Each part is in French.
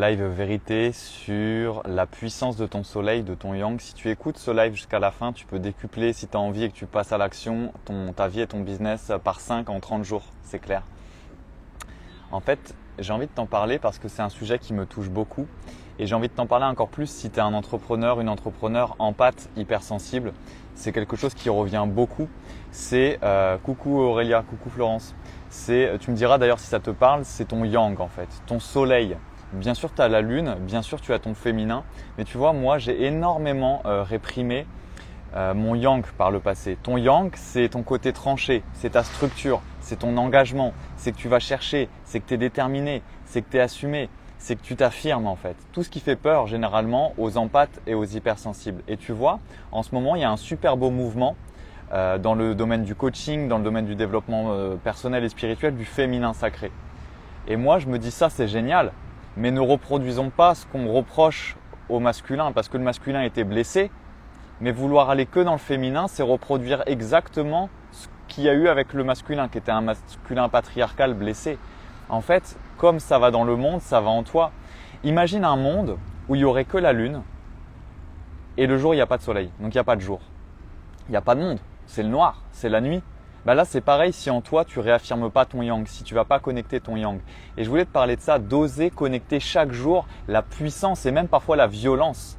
live vérité sur la puissance de ton soleil, de ton yang. Si tu écoutes ce live jusqu'à la fin, tu peux décupler si tu as envie et que tu passes à l'action ta vie et ton business par 5 en 30 jours, c'est clair. En fait, j'ai envie de t'en parler parce que c'est un sujet qui me touche beaucoup et j'ai envie de t'en parler encore plus si tu es un entrepreneur, une entrepreneur en pâte hypersensible. C'est quelque chose qui revient beaucoup. C'est euh, coucou Aurélia, coucou Florence. C'est, tu me diras d'ailleurs si ça te parle, c'est ton yang en fait, ton soleil. Bien sûr, tu as la lune, bien sûr, tu as ton féminin, mais tu vois, moi, j'ai énormément euh, réprimé euh, mon yang par le passé. Ton yang, c'est ton côté tranché, c'est ta structure, c'est ton engagement, c'est que tu vas chercher, c'est que tu es déterminé, c'est que tu es assumé, c'est que tu t'affirmes en fait. Tout ce qui fait peur généralement aux empathes et aux hypersensibles. Et tu vois, en ce moment, il y a un super beau mouvement euh, dans le domaine du coaching, dans le domaine du développement personnel et spirituel, du féminin sacré. Et moi, je me dis ça, c'est génial, mais ne reproduisons pas ce qu'on reproche au masculin, parce que le masculin était blessé, mais vouloir aller que dans le féminin, c'est reproduire exactement ce qu'il y a eu avec le masculin, qui était un masculin patriarcal blessé. En fait, comme ça va dans le monde, ça va en toi. Imagine un monde où il y aurait que la lune et le jour il n'y a pas de soleil, donc il n'y a pas de jour. Il n'y a pas de monde c'est le noir, c'est la nuit. Bah là, c'est pareil si en toi tu réaffirmes pas ton yang, si tu vas pas connecter ton yang. Et je voulais te parler de ça, d'oser connecter chaque jour la puissance et même parfois la violence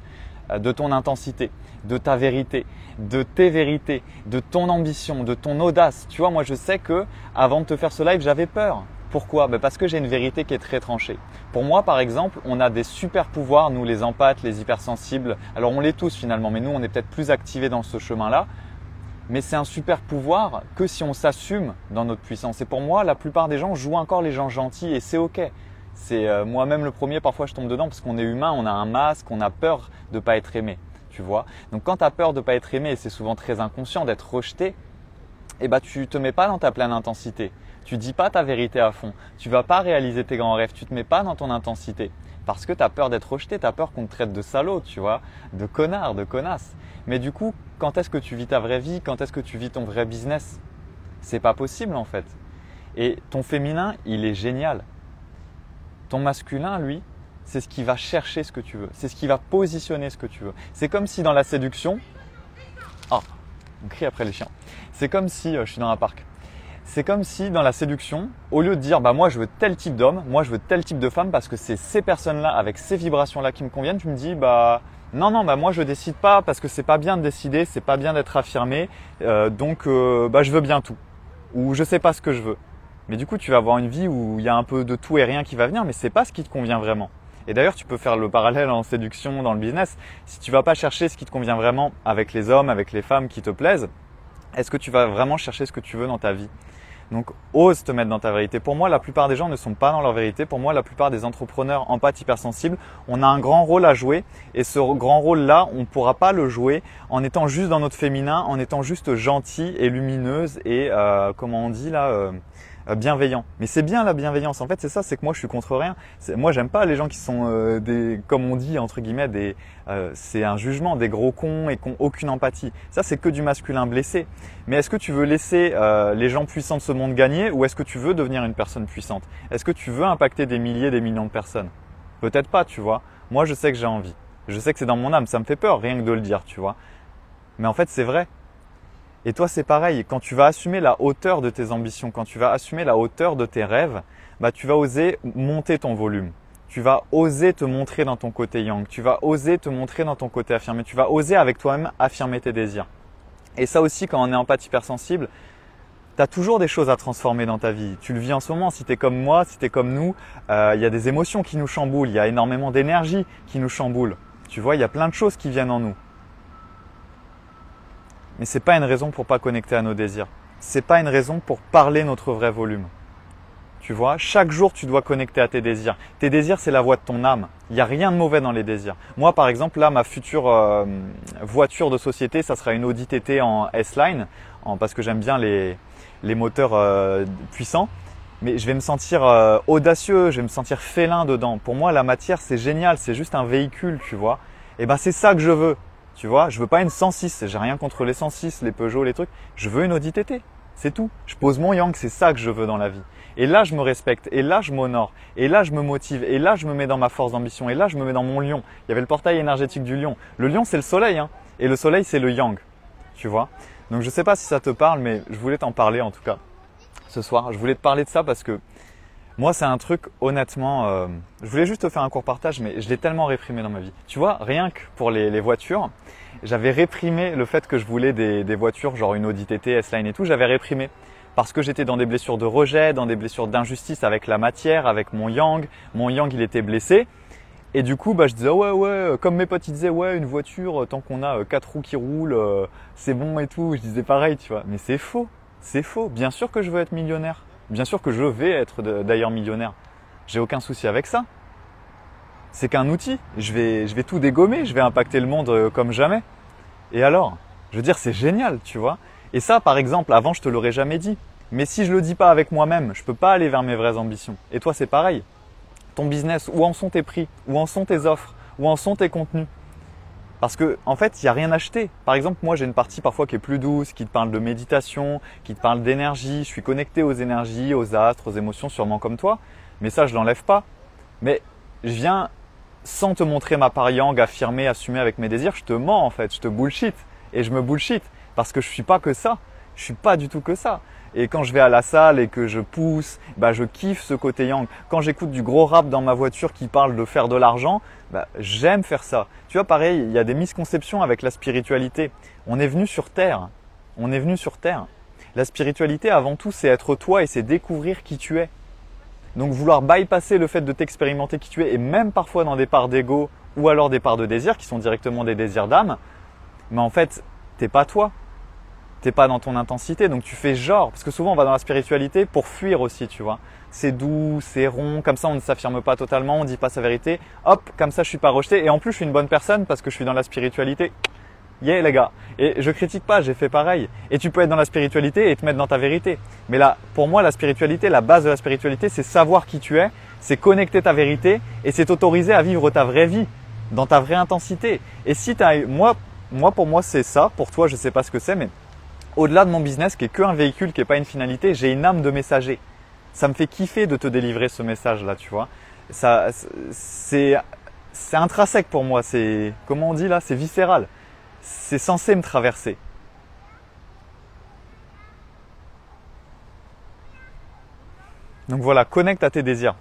euh, de ton intensité, de ta vérité, de tes vérités, de ton ambition, de ton audace. Tu vois, moi je sais que avant de te faire ce live, j'avais peur. Pourquoi? Bah, Parce que j'ai une vérité qui est très tranchée. Pour moi, par exemple, on a des super pouvoirs, nous les empathes, les hypersensibles. Alors on l'est tous finalement, mais nous on est peut-être plus activés dans ce chemin-là mais c'est un super pouvoir que si on s'assume dans notre puissance. Et pour moi, la plupart des gens jouent encore les gens gentils et c'est ok. C'est euh, moi-même le premier, parfois je tombe dedans parce qu'on est humain, on a un masque, on a peur de pas être aimé, tu vois. Donc quand tu as peur de pas être aimé, et c'est souvent très inconscient d'être rejeté, eh ben tu te mets pas dans ta pleine intensité. Tu dis pas ta vérité à fond. Tu vas pas réaliser tes grands rêves. Tu te mets pas dans ton intensité parce que tu as peur d'être rejeté, tu as peur qu'on te traite de salaud, tu vois, de connard, de connasse. Mais du coup, quand est-ce que tu vis ta vraie vie? Quand est-ce que tu vis ton vrai business? C'est pas possible en fait. Et ton féminin, il est génial. Ton masculin, lui, c'est ce qui va chercher ce que tu veux. C'est ce qui va positionner ce que tu veux. C'est comme si dans la séduction. Ah, on crie après les chiens. C'est comme si. Euh, je suis dans un parc. C'est comme si dans la séduction, au lieu de dire bah moi je veux tel type d'homme, moi je veux tel type de femme parce que c'est ces personnes-là avec ces vibrations-là qui me conviennent, tu me dis bah non, non, bah moi je décide pas parce que c'est pas bien de décider, c'est pas bien d'être affirmé, euh, donc euh, bah je veux bien tout. Ou je sais pas ce que je veux. Mais du coup tu vas avoir une vie où il y a un peu de tout et rien qui va venir, mais c'est pas ce qui te convient vraiment. Et d'ailleurs tu peux faire le parallèle en séduction dans le business. Si tu vas pas chercher ce qui te convient vraiment avec les hommes, avec les femmes qui te plaisent, est-ce que tu vas vraiment chercher ce que tu veux dans ta vie? Donc ose te mettre dans ta vérité. Pour moi, la plupart des gens ne sont pas dans leur vérité. Pour moi, la plupart des entrepreneurs empathes hypersensibles, on a un grand rôle à jouer et ce grand rôle-là, on ne pourra pas le jouer en étant juste dans notre féminin, en étant juste gentil et lumineuse et euh, comment on dit là, euh, bienveillant. Mais c'est bien la bienveillance. En fait, c'est ça, c'est que moi je suis contre rien. Moi, j'aime pas les gens qui sont euh, des, comme on dit entre guillemets, des, euh, c'est un jugement, des gros cons et qui ont aucune empathie. Ça, c'est que du masculin blessé. Mais est-ce que tu veux laisser les gens puissants de ce monde gagner ou est-ce que tu veux devenir une personne puissante? Est-ce que tu veux impacter des milliers, des millions de personnes? Peut-être pas, tu vois. Moi, je sais que j'ai envie. Je sais que c'est dans mon âme. Ça me fait peur, rien que de le dire, tu vois. Mais en fait, c'est vrai. Et toi, c'est pareil. Quand tu vas assumer la hauteur de tes ambitions, quand tu vas assumer la hauteur de tes rêves, bah, tu vas oser monter ton volume. Tu vas oser te montrer dans ton côté yang. Tu vas oser te montrer dans ton côté affirmé. Tu vas oser avec toi-même affirmer tes désirs. Et ça aussi, quand on est en pâte hypersensible, tu as toujours des choses à transformer dans ta vie. Tu le vis en ce moment. Si tu es comme moi, si tu es comme nous, euh, il y a des émotions qui nous chamboulent. Il y a énormément d'énergie qui nous chamboule. Tu vois, il y a plein de choses qui viennent en nous. Mais c'est pas une raison pour pas connecter à nos désirs. C'est pas une raison pour parler notre vrai volume. Tu vois, chaque jour tu dois connecter à tes désirs. Tes désirs, c'est la voix de ton âme. Il n'y a rien de mauvais dans les désirs. Moi, par exemple, là, ma future euh, voiture de société, ça sera une Audi TT en S-Line, parce que j'aime bien les, les moteurs euh, puissants. Mais je vais me sentir euh, audacieux, je vais me sentir félin dedans. Pour moi, la matière, c'est génial, c'est juste un véhicule, tu vois. Et ben, c'est ça que je veux. Tu vois, je veux pas une 106, j'ai rien contre les 106, les Peugeot, les trucs. Je veux une Audi TT. C'est tout. Je pose mon yang, c'est ça que je veux dans la vie. Et là, je me respecte. Et là, je m'honore. Et là, je me motive. Et là, je me mets dans ma force d'ambition. Et là, je me mets dans mon lion. Il y avait le portail énergétique du lion. Le lion, c'est le soleil. Hein. Et le soleil, c'est le yang. Tu vois? Donc, je sais pas si ça te parle, mais je voulais t'en parler en tout cas ce soir. Je voulais te parler de ça parce que moi, c'est un truc, honnêtement, euh, je voulais juste te faire un court partage, mais je l'ai tellement réprimé dans ma vie. Tu vois, rien que pour les, voitures, j'avais réprimé le fait que je voulais des, voitures, genre une Audi TT, S-Line et tout, j'avais réprimé parce que j'étais dans des blessures de rejet, dans des blessures d'injustice avec la matière, avec mon yang. Mon yang, il était blessé. Et du coup, bah, je disais, ouais, ouais, comme mes potes, ils disaient, ouais, une voiture, tant qu'on a euh, quatre roues qui roulent, euh, c'est bon et tout. Je disais pareil, tu vois. Mais c'est faux. C'est faux. Bien sûr que je veux être millionnaire. Bien sûr que je vais être d'ailleurs millionnaire. J'ai aucun souci avec ça. C'est qu'un outil. Je vais, je vais tout dégommer. Je vais impacter le monde euh, comme jamais. Et alors? Je veux dire, c'est génial, tu vois. Et ça, par exemple, avant, je te l'aurais jamais dit. Mais si je le dis pas avec moi-même, je peux pas aller vers mes vraies ambitions. Et toi, c'est pareil. Ton business, où en sont tes prix? Où en sont tes offres? Où en sont tes contenus? Parce que en fait, il n'y a rien à acheter. Par exemple, moi, j'ai une partie parfois qui est plus douce, qui te parle de méditation, qui te parle d'énergie. Je suis connecté aux énergies, aux astres, aux émotions, sûrement comme toi. Mais ça, je l'enlève pas. Mais je viens sans te montrer ma part yang, affirmer, assumer avec mes désirs. Je te mens en fait, je te bullshit et je me bullshit parce que je suis pas que ça. Je suis pas du tout que ça. Et quand je vais à la salle et que je pousse, bah je kiffe ce côté yang. Quand j'écoute du gros rap dans ma voiture qui parle de faire de l'argent, bah j'aime faire ça. Tu vois, pareil, il y a des misconceptions avec la spiritualité. On est venu sur Terre. On est venu sur Terre. La spiritualité, avant tout, c'est être toi et c'est découvrir qui tu es. Donc vouloir bypasser le fait de t'expérimenter qui tu es, et même parfois dans des parts d'ego ou alors des parts de désir qui sont directement des désirs d'âme, mais en fait, t'es pas toi t'es pas dans ton intensité, donc tu fais genre, parce que souvent on va dans la spiritualité pour fuir aussi, tu vois. C'est doux, c'est rond, comme ça on ne s'affirme pas totalement, on dit pas sa vérité. Hop, comme ça je suis pas rejeté, et en plus je suis une bonne personne parce que je suis dans la spiritualité. Yeah les gars. Et je critique pas, j'ai fait pareil. Et tu peux être dans la spiritualité et te mettre dans ta vérité. Mais là, pour moi, la spiritualité, la base de la spiritualité, c'est savoir qui tu es, c'est connecter ta vérité et c'est t'autoriser à vivre ta vraie vie dans ta vraie intensité. Et si tu as, moi, moi pour moi c'est ça. Pour toi, je sais pas ce que c'est, mais au-delà de mon business qui est qu'un véhicule, qui n'est pas une finalité, j'ai une âme de messager. Ça me fait kiffer de te délivrer ce message-là, tu vois. Ça, c'est, c'est intrinsèque pour moi. C'est, comment on dit là, c'est viscéral. C'est censé me traverser. Donc voilà, connecte à tes désirs.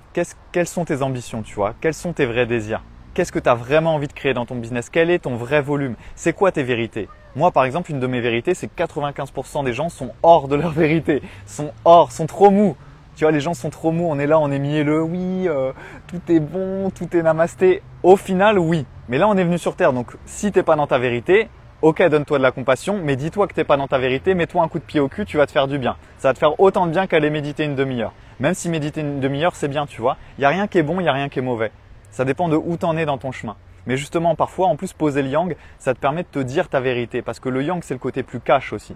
quelles sont tes ambitions, tu vois? Quels sont tes vrais désirs? Qu'est-ce que tu as vraiment envie de créer dans ton business? Quel est ton vrai volume? C'est quoi tes vérités? Moi, par exemple, une de mes vérités, c'est que 95% des gens sont hors de leur vérité, sont hors, sont trop mous. Tu vois, les gens sont trop mous, on est là, on est mielleux, oui, euh, tout est bon, tout est namasté. Au final, oui. Mais là, on est venu sur Terre, donc si t'es pas dans ta vérité, ok, donne-toi de la compassion, mais dis-toi que t'es pas dans ta vérité, mets-toi un coup de pied au cul, tu vas te faire du bien. Ça va te faire autant de bien qu'aller méditer une demi-heure. Même si méditer une demi-heure, c'est bien, tu vois. Il y a rien qui est bon, il y a rien qui est mauvais. Ça dépend de où t'en es dans ton chemin. Mais justement, parfois, en plus, poser le yang, ça te permet de te dire ta vérité. Parce que le yang, c'est le côté plus cash aussi.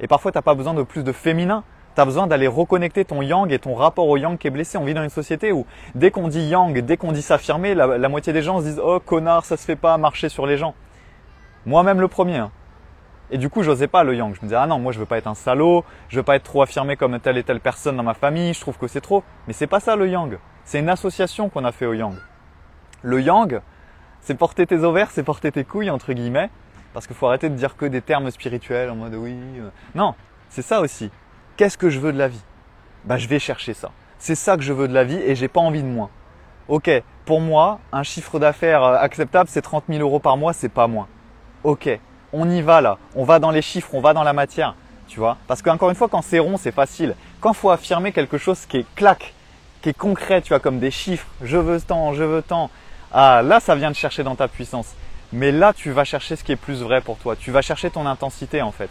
Et parfois, tu n'as pas besoin de plus de féminin. Tu as besoin d'aller reconnecter ton yang et ton rapport au yang qui est blessé. On vit dans une société où dès qu'on dit yang, dès qu'on dit s'affirmer, la, moitié des gens se disent Oh connard, ça se fait pas marcher sur les gens. Moi-même le premier. Hein. Et du coup, j'osais pas le yang. Je me disais Ah non, moi je veux pas être un salaud, je veux pas être trop affirmé comme telle et telle personne dans ma famille, je trouve que c'est trop. Mais c'est pas ça le yang. C'est une association qu'on a fait au yang. Le yang, c'est porter tes ovaires, c'est porter tes couilles, entre guillemets. Parce qu'il faut arrêter de dire que des termes spirituels en mode oui. Euh. Non, c'est ça aussi. Qu'est-ce que je veux de la vie? Bah, je vais chercher ça. C'est ça que je veux de la vie et j'ai pas envie de moins. Ok, pour moi, un chiffre d'affaires euh, acceptable, c'est 30 000 euros par mois, c'est pas moins. Ok, on y va là. On va dans les chiffres, on va dans la matière. Tu vois Parce qu'encore une fois, quand c'est rond, c'est facile. Quand faut affirmer quelque chose qui est claque, qui est concret, tu vois, comme des chiffres, je veux tant, je veux tant, ah, là, ça vient de chercher dans ta puissance. Mais là, tu vas chercher ce qui est plus vrai pour toi. Tu vas chercher ton intensité, en fait.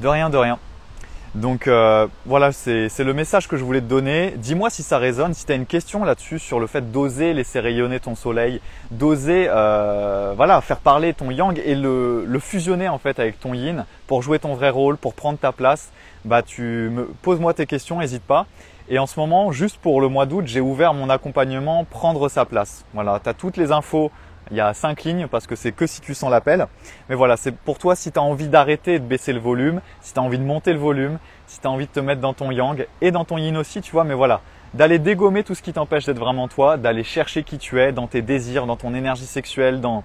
De rien, de rien. Donc euh, voilà, c'est le message que je voulais te donner. Dis-moi si ça résonne, si tu as une question là-dessus sur le fait d'oser laisser rayonner ton soleil, d'oser euh, voilà, faire parler ton yang et le, fusionner en fait avec ton yin pour jouer ton vrai rôle, pour prendre ta place. Bah tu me pose-moi tes questions, n'hésite pas. Et en ce moment, juste pour le mois d'août, j'ai ouvert mon accompagnement Prendre sa place. Voilà, tu as toutes les infos Il y a cinq lignes parce que c'est que si tu sens l'appel. Mais voilà, c'est pour toi si tu as envie d'arrêter de baisser le volume, si tu as envie de monter le volume, si tu as envie de te mettre dans ton yang et dans ton yin aussi, tu vois, mais voilà, d'aller dégommer tout ce qui t'empêche d'être vraiment toi, d'aller chercher qui tu es dans tes désirs, dans ton énergie sexuelle, dans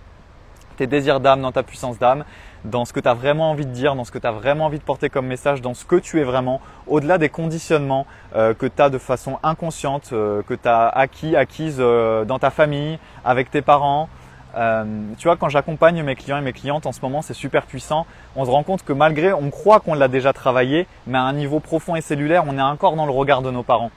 tes désirs d'âme, dans ta puissance d'âme, dans ce que tu as vraiment envie de dire, dans ce que tu as vraiment envie de porter comme message, dans ce que tu es vraiment, au-delà des conditionnements euh, que tu as de façon inconsciente, euh, que tu as acquis, acquises euh, dans ta famille, avec tes parents. tu vois, quand j'accompagne mes clients et mes clientes en ce moment, c'est super puissant. On se rend compte que malgré, on croit qu'on l'a déjà travaillé, mais à un niveau profond et cellulaire, on est encore dans le regard de nos parents.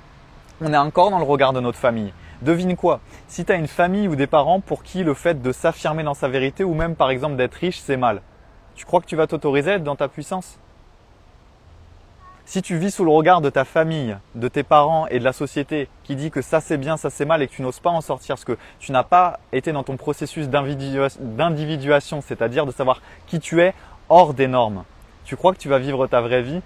On est encore dans le regard de notre famille. Devine quoi? Si tu as une famille ou des parents pour qui le fait de s'affirmer dans sa vérité ou même par exemple d'être riche, c'est mal, tu crois que tu vas t'autoriser à être dans ta puissance? Si tu vis sous le regard de ta famille, de tes parents et de la société qui dit que ça c'est bien, ça c'est mal et que tu n'oses pas en sortir parce que tu n'as pas été dans ton processus d'individuation, c'est-à-dire de savoir qui tu es hors des normes, tu crois que tu vas vivre ta vraie vie?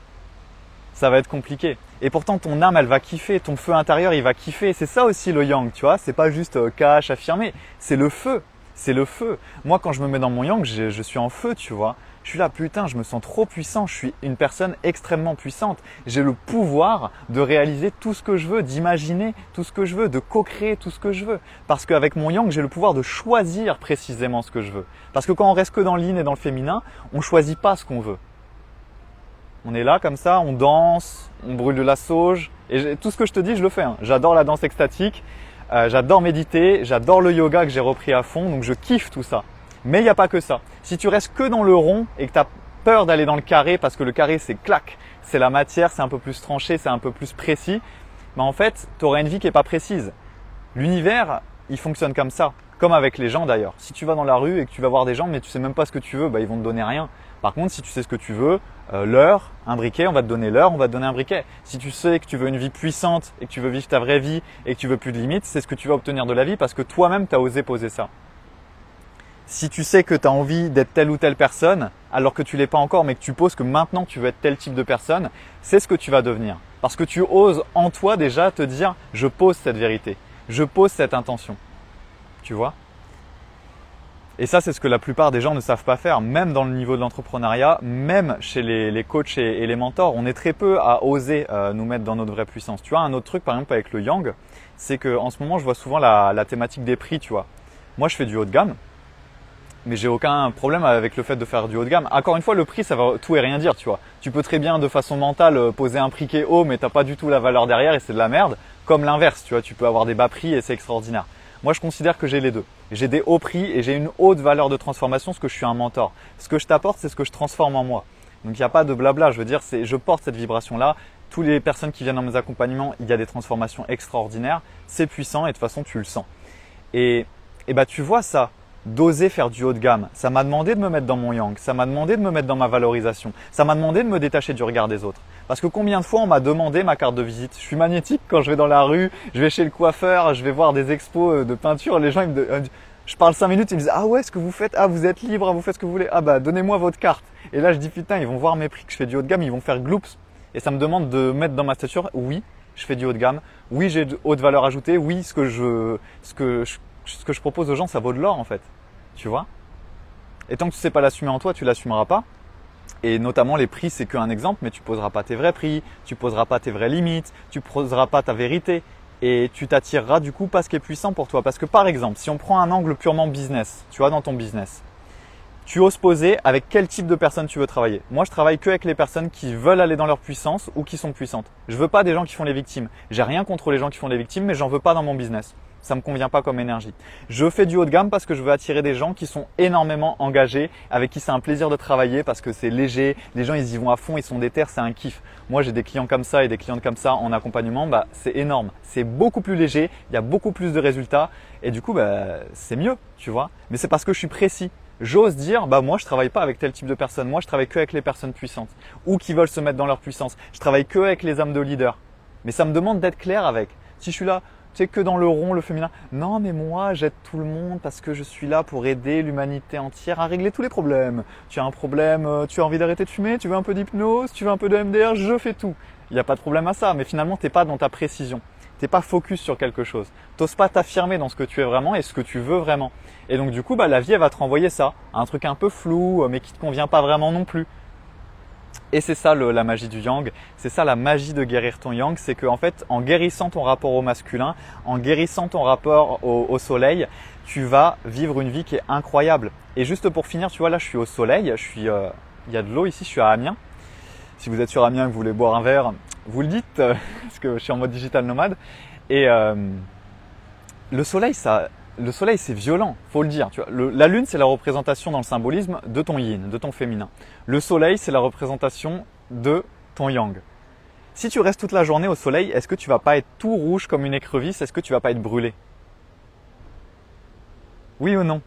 Ça va être compliqué. Et pourtant, ton âme, elle va kiffer, ton feu intérieur, il va kiffer. C'est ça aussi le yang, tu vois. C'est pas juste euh, cash, affirmé. C'est le feu. C'est le feu. Moi, quand je me mets dans mon yang, je, suis en feu, tu vois. Je suis là, putain, je me sens trop puissant. Je suis une personne extrêmement puissante. J'ai le pouvoir de réaliser tout ce que je veux, d'imaginer tout ce que je veux, de co-créer tout ce que je veux. Parce qu'avec mon yang, j'ai le pouvoir de choisir précisément ce que je veux. Parce que quand on reste que dans l'yin et dans le féminin, on choisit pas ce qu'on veut. On est là comme ça, on danse, on brûle de la sauge. Et tout ce que je te dis, je le fais. Hein. J'adore la danse extatique, euh, j'adore méditer, j'adore le yoga que j'ai repris à fond, donc je kiffe tout ça. Mais il n'y a pas que ça. Si tu restes que dans le rond et que tu as peur d'aller dans le carré parce que le carré c'est clac, c'est la matière, c'est un peu plus tranché, c'est un peu plus précis, mais en fait, tu auras une vie qui n'est pas précise. L'univers, il fonctionne comme ça, comme avec les gens d'ailleurs. Si tu vas dans la rue et que tu vas voir des gens mais tu sais même pas ce que tu veux, bah, ils vont te donner rien. Par contre, si tu sais ce que tu veux, euh, l'heure, un briquet, on va te donner l'heure, on va te donner un briquet. Si tu sais que tu veux une vie puissante et que tu veux vivre ta vraie vie et que tu veux plus de limites, c'est ce que tu vas obtenir de la vie parce que toi-même, tu as osé poser ça. Si tu sais que tu as envie d'être telle ou telle personne, alors que tu l'es pas encore, mais que tu poses que maintenant tu veux être tel type de personne, c'est ce que tu vas devenir. Parce que tu oses en toi déjà te dire, je pose cette vérité, je pose cette intention. Tu vois? Et ça, c'est ce que la plupart des gens ne savent pas faire, même dans le niveau de l'entrepreneuriat, même chez les, coachs et, les mentors. On est très peu à oser euh, nous mettre dans notre vraie puissance. Tu vois, un autre truc, par exemple, avec le yang, c'est qu'en ce moment, je vois souvent la, thématique des prix, tu vois. Moi, je fais du haut de gamme, mais j'ai aucun problème avec le fait de faire du haut de gamme. Encore une fois, le prix, ça va tout et rien dire, tu vois. Tu peux très bien, de façon mentale, euh, poser un prix qui est haut, mais t'as pas du tout la valeur derrière et c'est de la merde. Comme l'inverse, tu vois. Tu peux avoir des bas prix et c'est extraordinaire. Moi, je considère que j'ai les deux. J'ai des hauts prix et j'ai une haute valeur de transformation parce que je suis un mentor. Ce que je t'apporte, c'est ce que je transforme en moi. Donc, il n'y a pas de blabla. Je veux dire, c'est, je porte cette vibration-là. Toutes les personnes qui viennent dans mes accompagnements, il y a des transformations extraordinaires. C'est puissant et de toute façon, tu le sens. Et, et bah, tu vois ça d'oser faire du haut de gamme. Ça m'a demandé de me mettre dans mon yang, ça m'a demandé de me mettre dans ma valorisation, ça m'a demandé de me détacher du regard des autres. Parce que combien de fois on m'a demandé ma carte de visite? Je suis magnétique quand je vais dans la rue, je vais chez le coiffeur, je vais voir des expos euh, de peinture, les gens ils me euh, je parle cinq minutes, ils me disent ah ouais ce que vous faites, ah vous êtes libre, vous faites ce que vous voulez, ah bah donnez-moi votre carte. Et là je dis putain ils vont voir mes prix que je fais du haut de gamme, ils vont faire gloops. Et ça me demande de mettre dans ma stature, oui je fais du haut de gamme, oui j'ai de haute valeur ajoutée, oui ce que je ce que ce que je propose aux gens ça vaut de l'or en fait. Tu vois? Et tant que tu sais pas l'assumer en toi, tu l'assumeras pas. Et notamment les prix, c'est qu'un exemple, mais tu poseras pas tes vrais prix, tu poseras pas tes vraies limites, tu poseras pas ta vérité. Et tu t'attireras du coup pas ce est puissant pour toi. Parce que par exemple, si on prend un angle purement business, tu vois, dans ton business, tu oses poser avec quel type de personne tu veux travailler. Moi, je travaille que avec les personnes qui veulent aller dans leur puissance ou qui sont puissantes. Je veux pas des gens qui font les victimes. J'ai rien contre les gens qui font les victimes, mais j'en veux pas dans mon business ça me convient pas comme énergie. Je fais du haut de gamme parce que je veux attirer des gens qui sont énormément engagés, avec qui c'est un plaisir de travailler parce que c'est léger, les gens ils y vont à fond, ils sont déter, c'est un kiff. Moi j'ai des clients comme ça et des clientes comme ça en accompagnement, bah c'est énorme, c'est beaucoup plus léger, il y a beaucoup plus de résultats et du coup bah c'est mieux, tu vois. Mais c'est parce que je suis précis. J'ose dire, bah moi je travaille pas avec tel type de personnes, moi je travaille que avec les personnes puissantes ou qui veulent se mettre dans leur puissance. Je travaille que avec les âmes de leader. Mais ça me demande d'être clair avec. Si je suis là, c'est que dans le rond, le féminin. Non, mais moi, j'aide tout le monde parce que je suis là pour aider l'humanité entière à régler tous les problèmes. Tu as un problème, euh, tu as envie d'arrêter de fumer, tu veux un peu d'hypnose, tu veux un peu de MDR, je fais tout. Il n'y a pas de problème à ça, mais finalement, tu n'es pas dans ta précision. T'es pas focus sur quelque chose. T'oses pas t'affirmer dans ce que tu es vraiment et ce que tu veux vraiment. Et donc du coup, bah, la vie elle va te renvoyer ça, un truc un peu flou, euh, mais qui te convient pas vraiment non plus. Et c'est ça la magie du yang, c'est ça la magie de guérir ton yang, c'est qu'en fait, en guérissant ton rapport au masculin, en guérissant ton rapport au, soleil, tu vas vivre une vie qui est incroyable. Et juste pour finir, tu vois, là, je suis au soleil, je suis, euh, il y a de l'eau ici, je suis à Amiens. Si vous êtes sur Amiens, que vous voulez boire un verre, vous le dites, parce que je suis en mode digital nomade. Et euh, le soleil, ça, le soleil, c'est violent, faut le dire. La lune, c'est la représentation dans le symbolisme de ton yin, de ton féminin. Le soleil, c'est la représentation de ton yang. Si tu restes toute la journée au soleil, est-ce que tu vas pas être tout rouge comme une écrevisse? Est-ce que tu vas pas être brûlé? Oui ou non?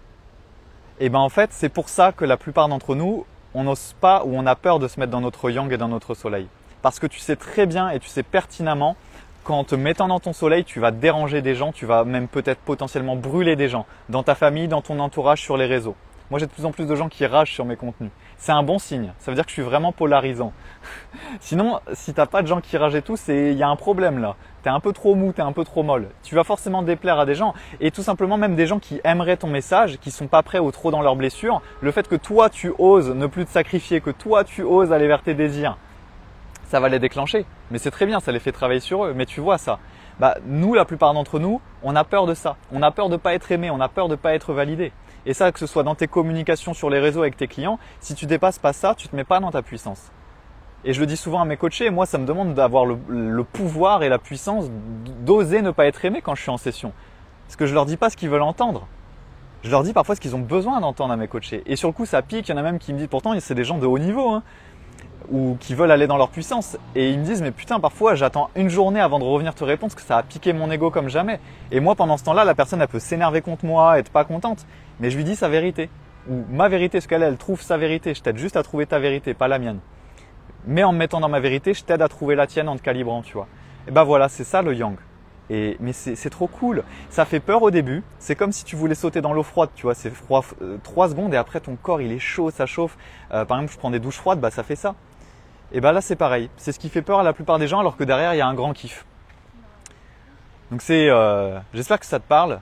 Eh ben en fait, c'est pour ça que la plupart d'entre nous, on n'ose pas ou on a peur de se mettre dans notre yang et dans notre soleil. Parce que tu sais très bien et tu sais pertinemment qu'en te mettant dans ton soleil, tu vas déranger des gens, tu vas même peut-être potentiellement brûler des gens dans ta famille, dans ton entourage, sur les réseaux. Moi, j'ai de plus en plus de gens qui ragent sur mes contenus. C'est un bon signe. Ça veut dire que je suis vraiment polarisant. Sinon, si t'as pas de gens qui ragent et tout, c'est il y a un problème là. T'es un peu trop mou, t'es un peu trop molle. Tu vas forcément déplaire à des gens et tout simplement même des gens qui aimeraient ton message, qui sont pas prêts ou trop dans leurs blessures. Le fait que toi tu oses ne plus te sacrifier, que toi tu oses aller vers tes désirs, ça va les déclencher. Mais c'est très bien, ça les fait travailler sur eux. Mais tu vois ça. Bah, nous, la plupart d'entre nous, on a peur de ça. On a peur de pas être aimé, on a peur de pas être validé. Et ça, que ce soit dans tes communications sur les réseaux avec tes clients, si tu dépasses pas ça, tu te mets pas dans ta puissance. Et je le dis souvent à mes coachés, moi, ça me demande d'avoir le, le, pouvoir et la puissance d'oser ne pas être aimé quand je suis en session. Parce que je leur dis pas ce qu'ils veulent entendre. Je leur dis parfois ce qu'ils ont besoin d'entendre à mes coachés. Et sur le coup, ça pique. Il y en a même qui me disent, pourtant, c'est des gens de haut niveau. Hein ou qui veulent aller dans leur puissance. Et ils me disent, mais putain, parfois j'attends une journée avant de revenir te répondre parce que ça a piqué mon ego comme jamais. Et moi, pendant ce temps-là, la personne, elle peut s'énerver contre moi, être pas contente. Mais je lui dis sa vérité. Ou ma vérité, ce qu'elle elle trouve sa vérité. Je t'aide juste à trouver ta vérité, pas la mienne. Mais en me mettant dans ma vérité, je t'aide à trouver la tienne en te calibrant, tu vois. Et ben voilà, c'est ça le yang. Et, mais c'est trop cool. Ça fait peur au début. C'est comme si tu voulais sauter dans l'eau froide, tu vois. C'est froid euh, 3 secondes et après ton corps il est chaud, ça chauffe. Euh, par exemple, je prends des douches froides, bah ça fait ça. Et bien là c'est pareil, c'est ce qui fait peur à la plupart des gens alors que derrière il y a un grand kiff. Donc c'est, euh, j'espère que ça te parle.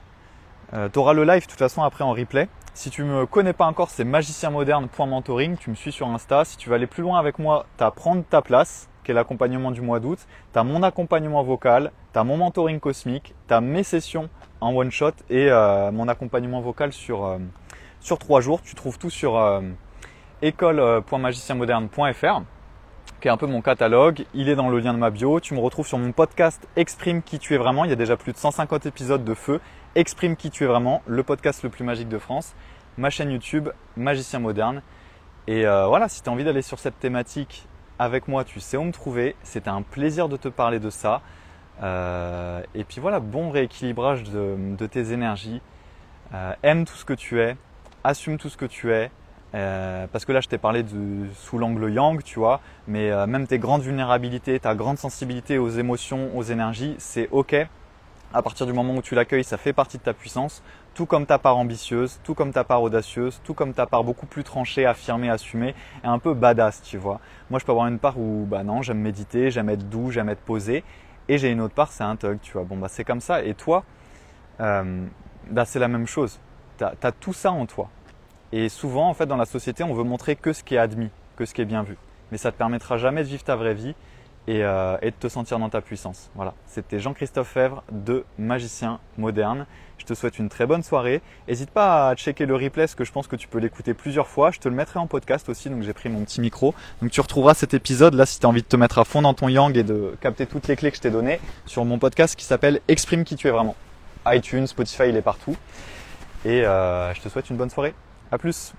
Euh, tu auras le live de toute façon après en replay. Si tu me connais pas encore, c'est magicienmoderne.mentoring. Tu me suis sur Insta. Si tu veux aller plus loin avec moi, tu as Prendre ta place, qui est l'accompagnement du mois d'août. Tu as mon accompagnement vocal, tu as mon mentoring cosmique, tu as mes sessions en one shot et euh, mon accompagnement vocal sur, euh, sur 3 jours. Tu trouves tout sur euh, école.magicienmoderne.fr qui est un peu mon catalogue. Il est dans le lien de ma bio. Tu me retrouves sur mon podcast Exprime qui tu es vraiment. Il y a déjà plus de 150 épisodes de feu. Exprime qui tu es vraiment, le podcast le plus magique de France. Ma chaîne YouTube, Magicien Moderne. Et euh, voilà, si tu as envie d'aller sur cette thématique avec moi, tu sais où me trouver. C'était un plaisir de te parler de ça. Euh, et puis voilà, bon rééquilibrage de, tes énergies. Euh, aime tout ce que tu es. Assume tout ce que tu es. Euh, parce que là, je t'ai parlé de, sous l'angle yang, tu vois, mais euh, même tes grandes vulnérabilités, ta grande sensibilité aux émotions, aux énergies, c'est ok. À partir du moment où tu l'accueilles, ça fait partie de ta puissance, tout comme ta part ambitieuse, tout comme ta part audacieuse, tout comme ta part beaucoup plus tranchée, affirmée, assumée, et un peu badass, tu vois. Moi, je peux avoir une part où, bah non, j'aime méditer, j'aime être doux, j'aime être posé, et j'ai une autre part, c'est un thug, tu vois. Bon, bah c'est comme ça, et toi, euh, bah c'est la même chose. Tu as tout ça en toi. Et souvent, en fait, dans la société, on veut montrer que ce qui est admis, que ce qui est bien vu. Mais ça te permettra jamais de vivre ta vraie vie euh, et, de te sentir dans ta puissance. Voilà, c'était Jean-Christophe Fèvre de Magicien Moderne. Je te souhaite une très bonne soirée. N'hésite pas à checker le replay parce que je pense que tu peux l'écouter plusieurs fois. Je te le mettrai en podcast aussi, donc j'ai pris mon petit micro. Donc tu retrouveras cet épisode là si tu as envie de te mettre à fond dans ton yang et de capter toutes les clés que je t'ai données sur mon podcast qui s'appelle Exprime qui tu es vraiment. iTunes, Spotify, il est partout. Et euh, je te souhaite une bonne soirée. À plus